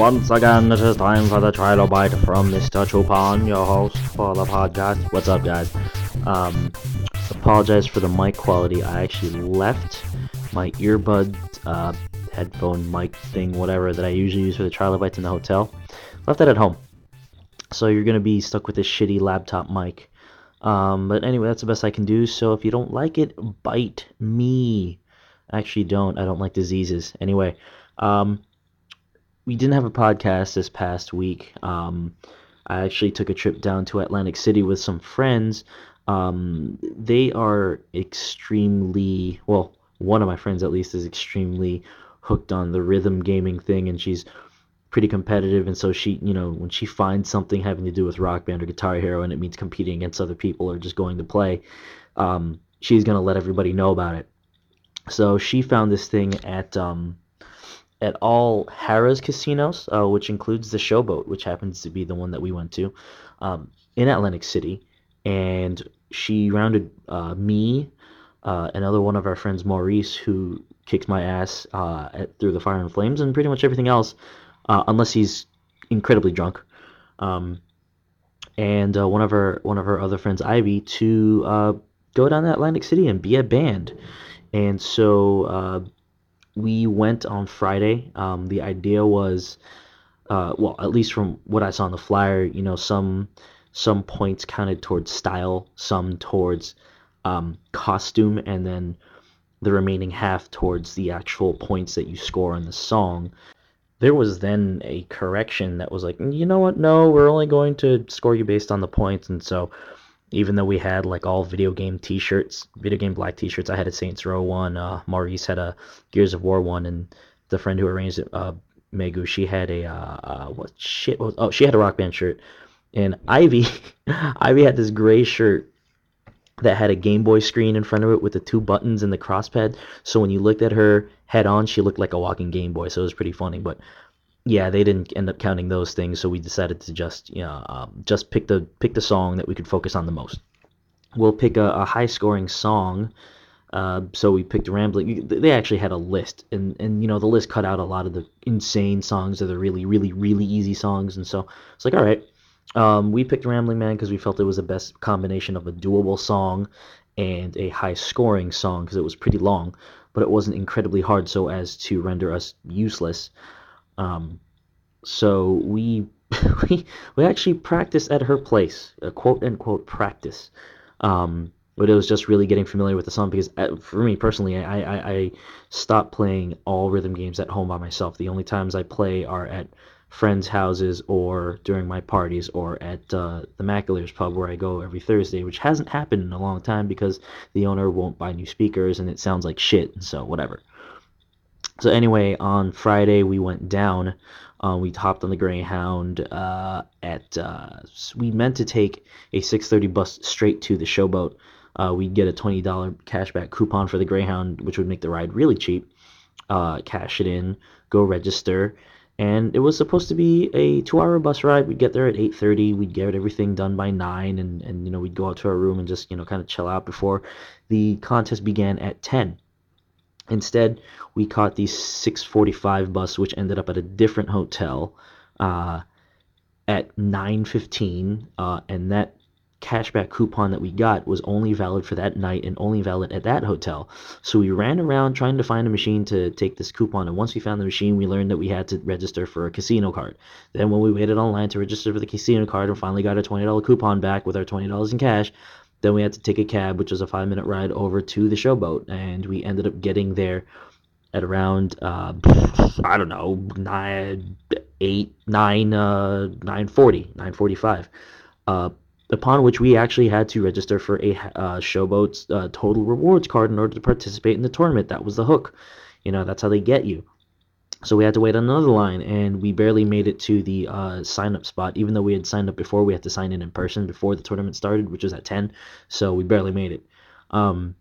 Once again, it is time for the trilobite from Mr. Chupan, your host for the podcast. What's up, guys? Um, apologize for the mic quality. I actually left my earbud, uh, headphone mic thing, whatever, that I usually use for the trilobites in the hotel. Left that at home. So you're gonna be stuck with this shitty laptop mic. Um, but anyway, that's the best I can do. So if you don't like it, bite me. I actually don't. I don't like diseases. Anyway, um, we didn't have a podcast this past week. Um, I actually took a trip down to Atlantic City with some friends. Um, they are extremely well. One of my friends, at least, is extremely hooked on the rhythm gaming thing, and she's pretty competitive. And so she, you know, when she finds something having to do with Rock Band or Guitar Hero, and it means competing against other people or just going to play, um, she's gonna let everybody know about it. So she found this thing at um, at all Harrah's casinos, uh, which includes the Showboat, which happens to be the one that we went to um, in Atlantic City. And she rounded uh, me, uh, another one of our friends, Maurice, who kicks my ass uh, at, through the fire and flames, and pretty much everything else, uh, unless he's incredibly drunk. Um, and uh, one of her one of her other friends, Ivy, to go down to Atlantic City and be a band. And so we went on Friday. Um, the idea was, uh, well, at least from what I saw on the flyer, you know, some some points counted towards style, some towards um, costume, and then the remaining half towards the actual points that you score on the song. There was then a correction that was like, you know what? No, we're only going to score you based on the points, and so even though we had like all video game T-shirts, video game black T-shirts. I had a Saints Row one. Uh, Maurice had a Gears of War one, and the friend who arranged it, uh, Megu, she had a uh, uh what shit? Was, oh, she had a Rock Band shirt, and Ivy, Ivy had this gray shirt that had a Game Boy screen in front of it with the two buttons and the crosspad. So when you looked at her head on, she looked like a walking Game Boy. So it was pretty funny. But yeah, they didn't end up counting those things, so we decided to just you know um, just pick the pick the song that we could focus on the most. We'll pick a, a high scoring song. Uh, so we picked Rambling. They actually had a list, and and you know the list cut out a lot of the insane songs or the really really really easy songs, and so it's like all right. Um, we picked Rambling Man because we felt it was the best combination of a doable song and a high scoring song because it was pretty long, but it wasn't incredibly hard so as to render us useless. Um, so we we we actually practiced at her place, a quote unquote practice. Um, but it was just really getting familiar with the song because uh, for me personally, I, I, I stopped playing all rhythm games at home by myself. The only times I play are at friends' houses or during my parties or at uh, the Maculators pub where I go every Thursday, which hasn't happened in a long time because the owner won't buy new speakers and it sounds like shit. So whatever. So anyway, on Friday we went down. Uh, we hopped on the Greyhound uh, at. Uh, we meant to take a 6:30 bus straight to the Showboat. Uh, we'd get a $20 cashback coupon for the Greyhound, which would make the ride really cheap. Uh, cash it in, go register, and it was supposed to be a two-hour bus ride. We'd get there at 8:30. We'd get everything done by nine, and and you know we'd go out to our room and just you know kind of chill out before the contest began at 10. Instead, we caught the 6:45 bus, which ended up at a different hotel uh, at 9:15, uh, and that cashback coupon that we got was only valid for that night and only valid at that hotel. So we ran around trying to find a machine to take this coupon, and once we found the machine, we learned that we had to register for a casino card. Then, when we waited online to register for the casino card and finally got a $20 coupon back with our $20 in cash, then we had to take a cab, which was a five minute ride over to the showboat, and we ended up getting there at around uh, I don't know nine, eight, nine, uh, nine forty, nine forty-five. Uh, upon which we actually had to register for a uh, showboat's uh, total rewards card in order to participate in the tournament. That was the hook. You know, that's how they get you. So we had to wait another line, and we barely made it to the uh, sign up spot. Even though we had signed up before, we had to sign in in person before the tournament started, which was at 10. So we barely made it. Um,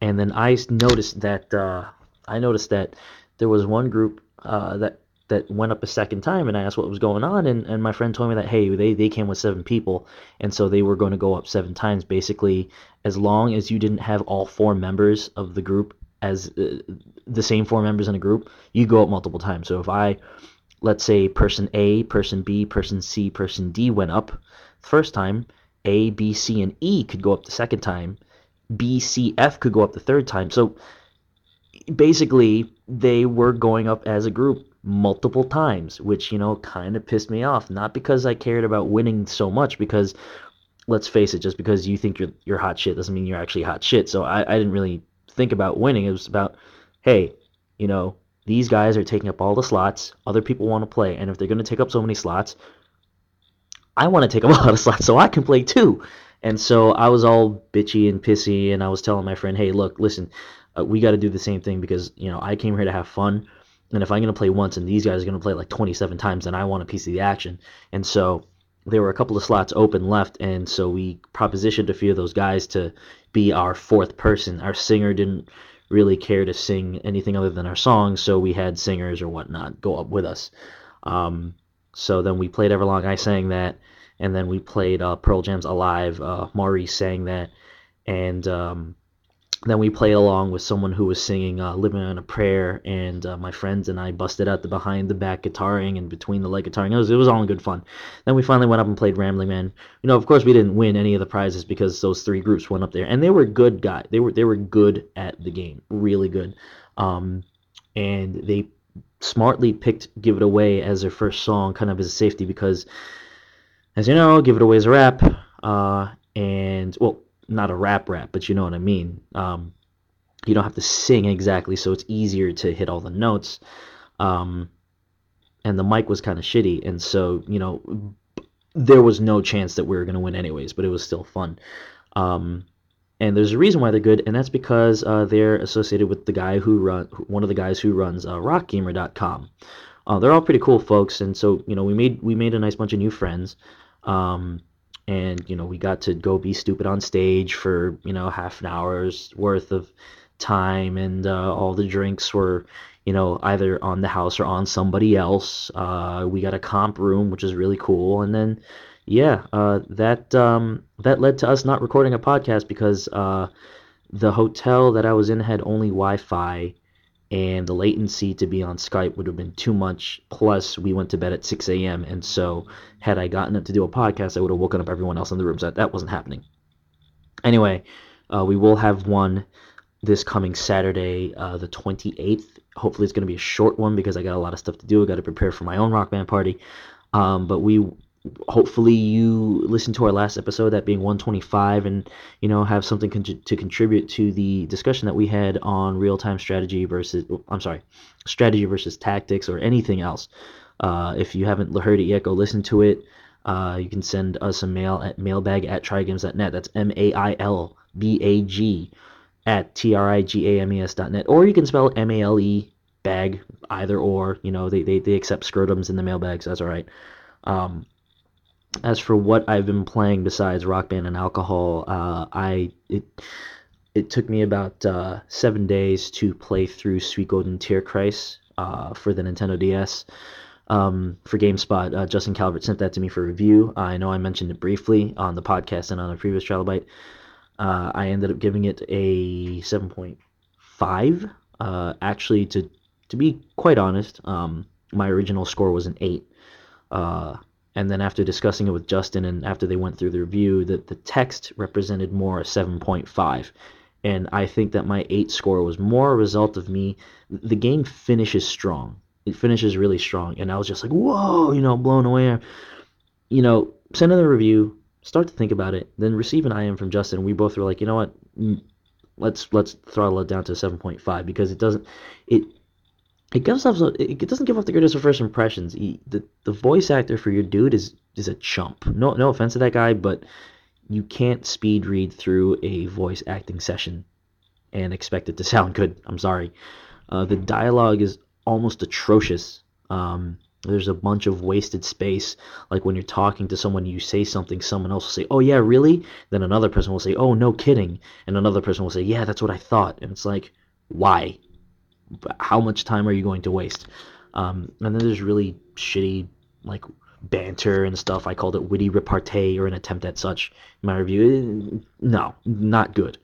and then I noticed that uh, I noticed that there was one group uh, that that went up a second time, and I asked what was going on, and, and my friend told me that hey, they they came with seven people, and so they were going to go up seven times. Basically, as long as you didn't have all four members of the group as uh, the same four members in a group, you go up multiple times. So if I let's say person A, person B, person C, person D went up the first time, A, B, C, and E could go up the second time. B, C, F could go up the third time. So basically, they were going up as a group multiple times, which, you know, kind of pissed me off. Not because I cared about winning so much, because let's face it, just because you think you're, you're hot shit doesn't mean you're actually hot shit. So I, I didn't really think about winning. It was about, hey, you know, these guys are taking up all the slots. Other people want to play. And if they're going to take up so many slots, I want to take up a lot of slots so I can play too. And so I was all bitchy and pissy, and I was telling my friend, hey, look, listen, uh, we got to do the same thing because, you know, I came here to have fun. And if I'm going to play once and these guys are going to play like 27 times, then I want a piece of the action. And so there were a couple of slots open left. And so we propositioned a few of those guys to be our fourth person. Our singer didn't really care to sing anything other than our songs, so we had singers or whatnot go up with us. Um, so then we played Everlong. I sang that, and then we played uh, Pearl Jam's Alive. Uh, Maurice sang that, and um, then we played along with someone who was singing uh, "Living on a Prayer," and uh, my friends and I busted out the behind the back guitaring and between the leg guitaring. It was it was all in good fun. Then we finally went up and played Rambling Man. You know, of course, we didn't win any of the prizes because those three groups went up there, and they were good guys. They were they were good at the game, really good. Um, and they smartly picked "Give It Away" as their first song, kind of as a safety because, as you know, "Give It Away" is a rap. Uh, and well not a rap rap, but you know what I mean. Um, you don't have to sing exactly, so it's easier to hit all the notes. Um, and the mic was kind of shitty, and so you know there was no chance that we were going to win anyways, but it was still fun. Um, and there's a reason why they're good, and that's because uh, they're associated with the guy who run one of the guys who runs uh, RockGamer.com. Uh, they're all pretty cool folks, and so you know we made we made a nice bunch of new friends. Um, and you know we got to go be stupid on stage for you know half an hour's worth of time and uh, all the drinks were you know either on the house or on somebody else. Uh, we got a comp room which is really cool and then yeah uh, that um, that led to us not recording a podcast because uh, the hotel that i was in had only wi-fi and the latency to be on Skype would have been too much. Plus, we went to bed at 6 a.m. And so, had I gotten up to do a podcast, I would have woken up everyone else in the room. So that wasn't happening. Anyway, uh, we will have one this coming Saturday, uh, the 28th. Hopefully, it's going to be a short one because I got a lot of stuff to do. I got to prepare for my own rock band party. Um, but we hopefully you listen to our last episode that being 125 and you know have something con- to contribute to the discussion that we had on real-time strategy versus i'm sorry strategy versus tactics or anything else. Uh, if you haven't heard it yet go listen to it. Uh, you can send us a mail at mailbag at trigames.net that's m-a-i-l-b-a-g at t-r-i-g-a-m-e-s dot net. Or you can spell m-a-l-e bag either or you know they, they, they accept scrotums in the mailbags that's all right. Um, as for what I've been playing besides Rock Band and alcohol, uh, I it it took me about uh, seven days to play through Suikoden Tierkreis uh, for the Nintendo DS. Um, for GameSpot, uh, Justin Calvert sent that to me for review. I know I mentioned it briefly on the podcast and on a previous Trilobite. Uh, I ended up giving it a 7.5. Uh, actually, to to be quite honest, um, my original score was an 8. Uh, and then after discussing it with Justin and after they went through the review, that the text represented more a 7.5. And I think that my 8 score was more a result of me. The game finishes strong. It finishes really strong. And I was just like, whoa, you know, blown away. You know, send in the review, start to think about it, then receive an IM from Justin. We both were like, you know what? Mm, let's let's throttle it down to 7.5 because it doesn't it it gives off it doesn't give off the greatest of first impressions. He, the the voice actor for your dude is is a chump. No no offense to that guy, but you can't speed read through a voice acting session and expect it to sound good. I'm sorry. Uh, the dialogue is almost atrocious. Um, there's a bunch of wasted space. Like when you're talking to someone, you say something, someone else will say, "Oh yeah, really?" Then another person will say, "Oh no, kidding," and another person will say, "Yeah, that's what I thought." And it's like, why? How much time are you going to waste? Um, and then there's really shitty like banter and stuff. I called it witty repartee or an attempt at such in my review. No, not good.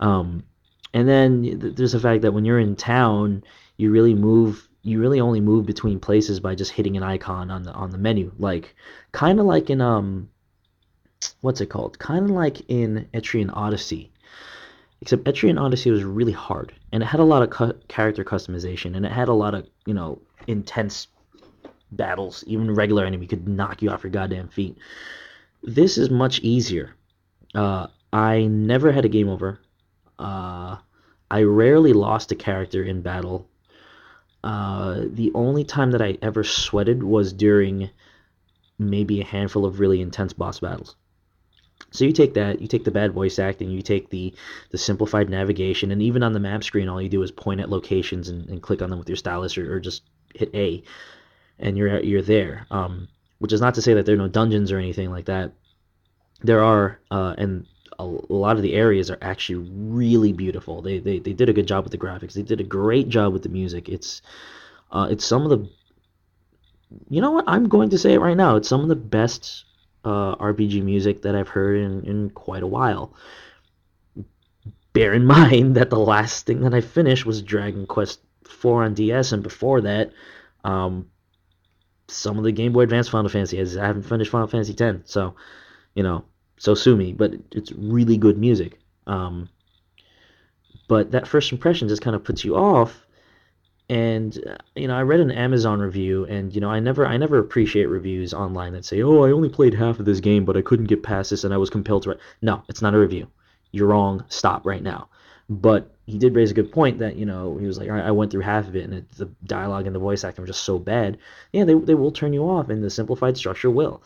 Um, and then there's the fact that when you're in town, you really move you really only move between places by just hitting an icon on the on the menu, like kind of like in um, what's it called? Kind of like in Etrian Odyssey, except Etrian Odyssey was really hard and it had a lot of cu- character customization and it had a lot of you know intense battles. Even regular enemy could knock you off your goddamn feet. This is much easier. Uh, I never had a game over. Uh, I rarely lost a character in battle uh, the only time that I ever sweated was during maybe a handful of really intense boss battles. So you take that, you take the bad voice acting, you take the the simplified navigation, and even on the map screen, all you do is point at locations and, and click on them with your stylus, or, or just hit A, and you're you're there. Um, which is not to say that there are no dungeons or anything like that. There are, uh, and a, lot of the areas are actually really beautiful. They, they they did a good job with the graphics. They did a great job with the music. It's uh, it's some of the you know what I'm going to say it right now. It's some of the best uh, RPG music that I've heard in, in quite a while. Bear in mind that the last thing that I finished was Dragon Quest IV on DS, and before that, um, some of the Game Boy Advance Final Fantasy. I haven't finished Final Fantasy X, so you know so sue me, but it's really good music. Um, but that first impression just kind of puts you off. And uh, you know, I read an Amazon review, and you know, I never, I never appreciate reviews online that say, "Oh, I only played half of this game, but I couldn't get past this, and I was compelled to." Write. No, it's not a review. You're wrong. Stop right now. But he did raise a good point that you know he was like, I went through half of it, and it, the dialogue and the voice acting were just so bad. Yeah, they they will turn you off, and the simplified structure will.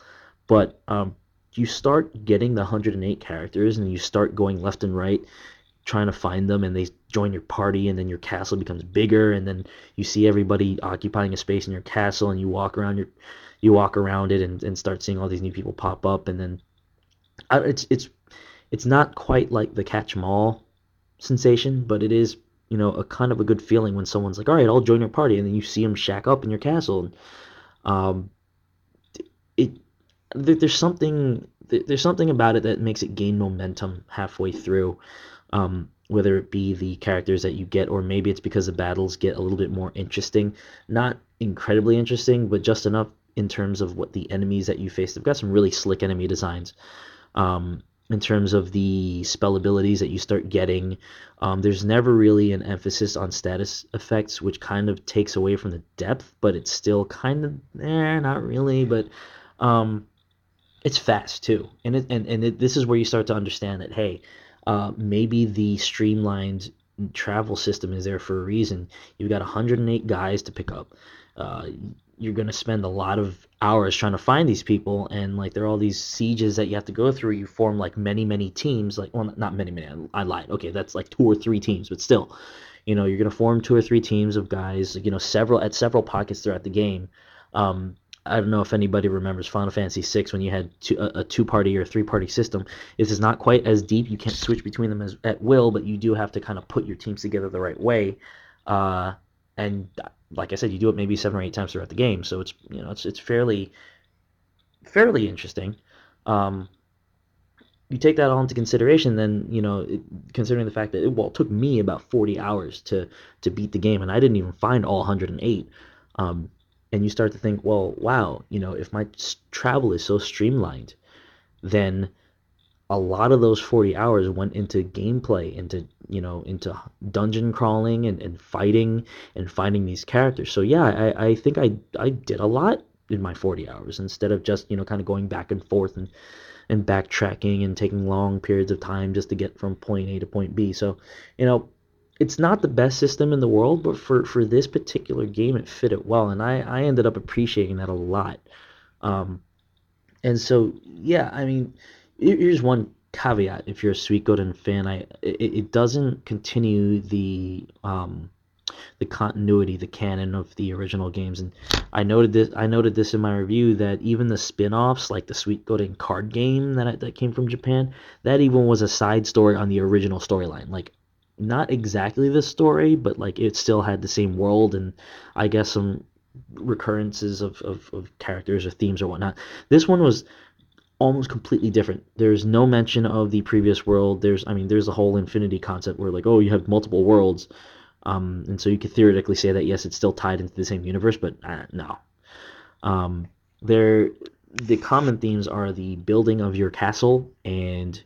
But um, you start getting the 108 characters and you start going left and right trying to find them and they join your party and then your castle becomes bigger and then you see everybody occupying a space in your castle and you walk around your you walk around it and, and start seeing all these new people pop up and then uh, it's it's it's not quite like the catch 'em all sensation but it is you know a kind of a good feeling when someone's like all right i'll join your party and then you see them shack up in your castle and um it there's something there's something about it that makes it gain momentum halfway through. Um, whether it be the characters that you get, or maybe it's because the battles get a little bit more interesting. Not incredibly interesting, but just enough in terms of what the enemies that you face. They've got some really slick enemy designs. Um, in terms of the spell abilities that you start getting, um, there's never really an emphasis on status effects, which kind of takes away from the depth, but it's still kind of there, not really. But um, it's fast too, and it, and and it, this is where you start to understand that hey, uh, maybe the streamlined travel system is there for a reason. You've got 108 guys to pick up. Uh, you're going to spend a lot of hours trying to find these people and like there are all these sieges that you have to go through you form like many many teams like well not many many i lied okay that's like two or three teams but still you know you're going to form two or three teams of guys you know several at several pockets throughout the game um, I don't know if anybody remembers Final Fantasy VI when you had two, a, a two-party or three-party system. This is not quite as deep. You can't switch between them as, at will, but you do have to kind of put your teams together the right way. Uh, and like I said, you do it maybe seven or eight times throughout the game, so it's you know it's it's fairly fairly interesting. Um, you take that all into consideration, then you know, it, considering the fact that it, well, it took me about 40 hours to to beat the game, and I didn't even find all 108. Um, and you start to think, well, wow, you know, if my travel is so streamlined, then a lot of those 40 hours went into gameplay, into, you know, into dungeon crawling and, and fighting and finding these characters. So yeah, I, I think I, I did a lot in my 40 hours instead of just, you know, kind of going back and forth and, and backtracking and taking long periods of time just to get from point A to point B. So, you know, it's not the best system in the world, but for, for this particular game, it fit it well, and I, I ended up appreciating that a lot. Um, and so, yeah, I mean, here's one caveat: if you're a Sweet Suikoden fan, I it, it doesn't continue the um, the continuity, the canon of the original games, and I noted this. I noted this in my review that even the spin-offs, like the Sweet Suikoden card game that that came from Japan, that even was a side story on the original storyline. Like not exactly the story, but like it still had the same world and I guess some recurrences of, of, of characters or themes or whatnot. This one was almost completely different. There's no mention of the previous world. There's I mean there's a whole infinity concept where like oh you have multiple worlds, Um, and so you could theoretically say that yes, it's still tied into the same universe, but uh, no. Um, there, the common themes are the building of your castle and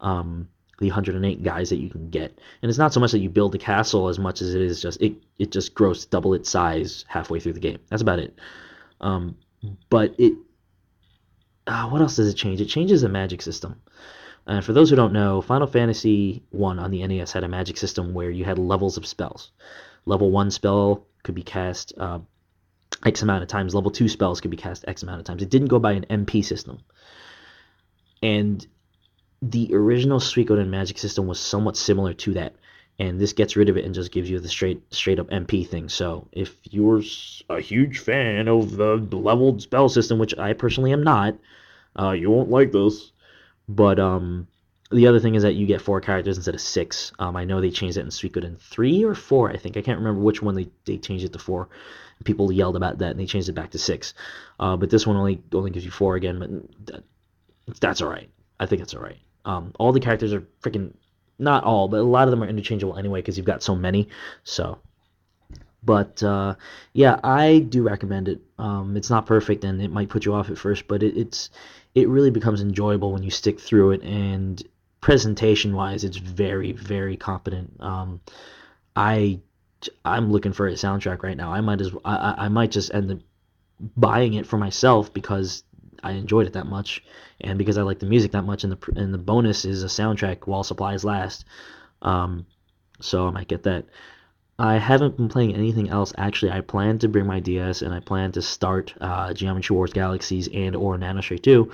um, the 108 guys that you can get. And it's not so much that you build the castle as much as it is just it it just grows double its size halfway through the game. That's about it. Um, but it uh, what else does it change? It changes the magic system. And for those who don't know, Final Fantasy 1 on the NES had a magic system where you had levels of spells. Level 1 spell could be cast uh, X amount of times. Level 2 spells could be cast X amount of times. It didn't go by an MP system. And the original Suikoden magic system was somewhat similar to that. And this gets rid of it and just gives you the straight straight up MP thing. So if you're a huge fan of the leveled spell system, which I personally am not, uh, you won't like this. But um, the other thing is that you get four characters instead of six. Um, I know they changed it in Suikoden three or four. I think I can't remember which one they, they changed it to four. People yelled about that and they changed it back to six. Uh, but this one only only gives you four again. But that, that's all right. I think it's all right. Um, all the characters are freaking not all, but a lot of them are interchangeable anyway because you've got so many. So, but uh, yeah, I do recommend it. Um, it's not perfect and it might put you off at first, but it, it's it really becomes enjoyable when you stick through it. And presentation wise, it's very very competent. Um, I I'm looking for a soundtrack right now. I might as I, I might just end up buying it for myself because I enjoyed it that much, and because I like the music that much, and the and the bonus is a soundtrack while supplies last. Um, so I might get that. I haven't been playing anything else. Actually, I plan to bring my DS and I plan to start uh, Geometry Wars Galaxies and or Nanostray 2.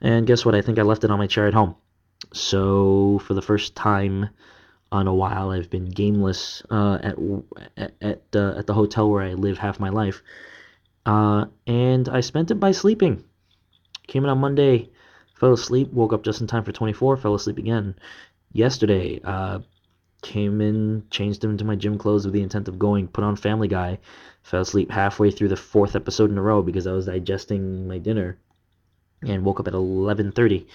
And guess what? I think I left it on my chair at home. So for the first time on a while, I've been gameless uh, at at at, uh, at the hotel where I live half my life, uh, and I spent it by sleeping. Came in on Monday, fell asleep, woke up just in time for 24, fell asleep again. Yesterday, uh, came in, changed into my gym clothes with the intent of going, put on Family Guy, fell asleep halfway through the fourth episode in a row because I was digesting my dinner, and woke up at 11:30.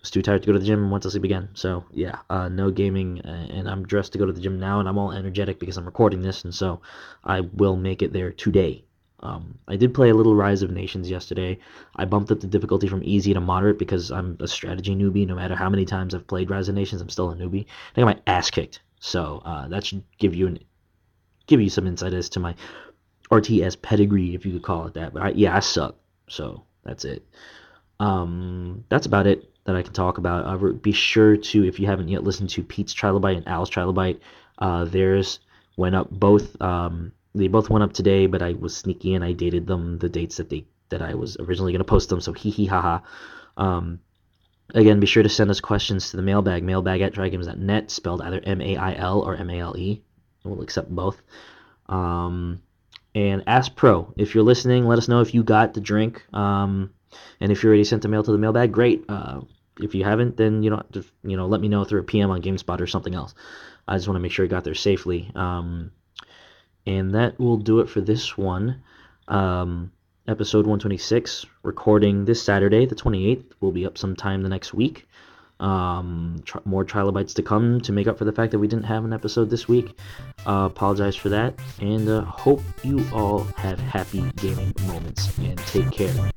Was too tired to go to the gym and went to sleep again. So yeah, uh, no gaming, uh, and I'm dressed to go to the gym now, and I'm all energetic because I'm recording this, and so I will make it there today. Um, I did play a little Rise of Nations yesterday. I bumped up the difficulty from easy to moderate because I'm a strategy newbie. No matter how many times I've played Rise of Nations, I'm still a newbie. I got my ass kicked, so uh, that should give you an give you some insight as to my RTS pedigree, if you could call it that. But I, yeah, I suck. So that's it. Um, that's about it that I can talk about. Uh, be sure to, if you haven't yet listened to Pete's Trilobite and Al's Trilobite, uh, theirs went up both. Um, they both went up today, but I was sneaky and I dated them the dates that they that I was originally going to post them. So hee hee ha ha. Um, again, be sure to send us questions to the mailbag, mailbag at trigames.net, spelled either M A I L or M A L E. We'll accept both. Um, and Ask Pro, if you're listening, let us know if you got the drink. Um, and if you already sent the mail to the mailbag, great. Uh, if you haven't, then you know, just, you know, let me know through a PM on GameSpot or something else. I just want to make sure it got there safely. Um, and that will do it for this one. Um, episode 126, recording this Saturday, the 28th, will be up sometime the next week. Um, tr- more trilobites to come to make up for the fact that we didn't have an episode this week. Uh, apologize for that, and uh, hope you all have happy gaming moments and take care.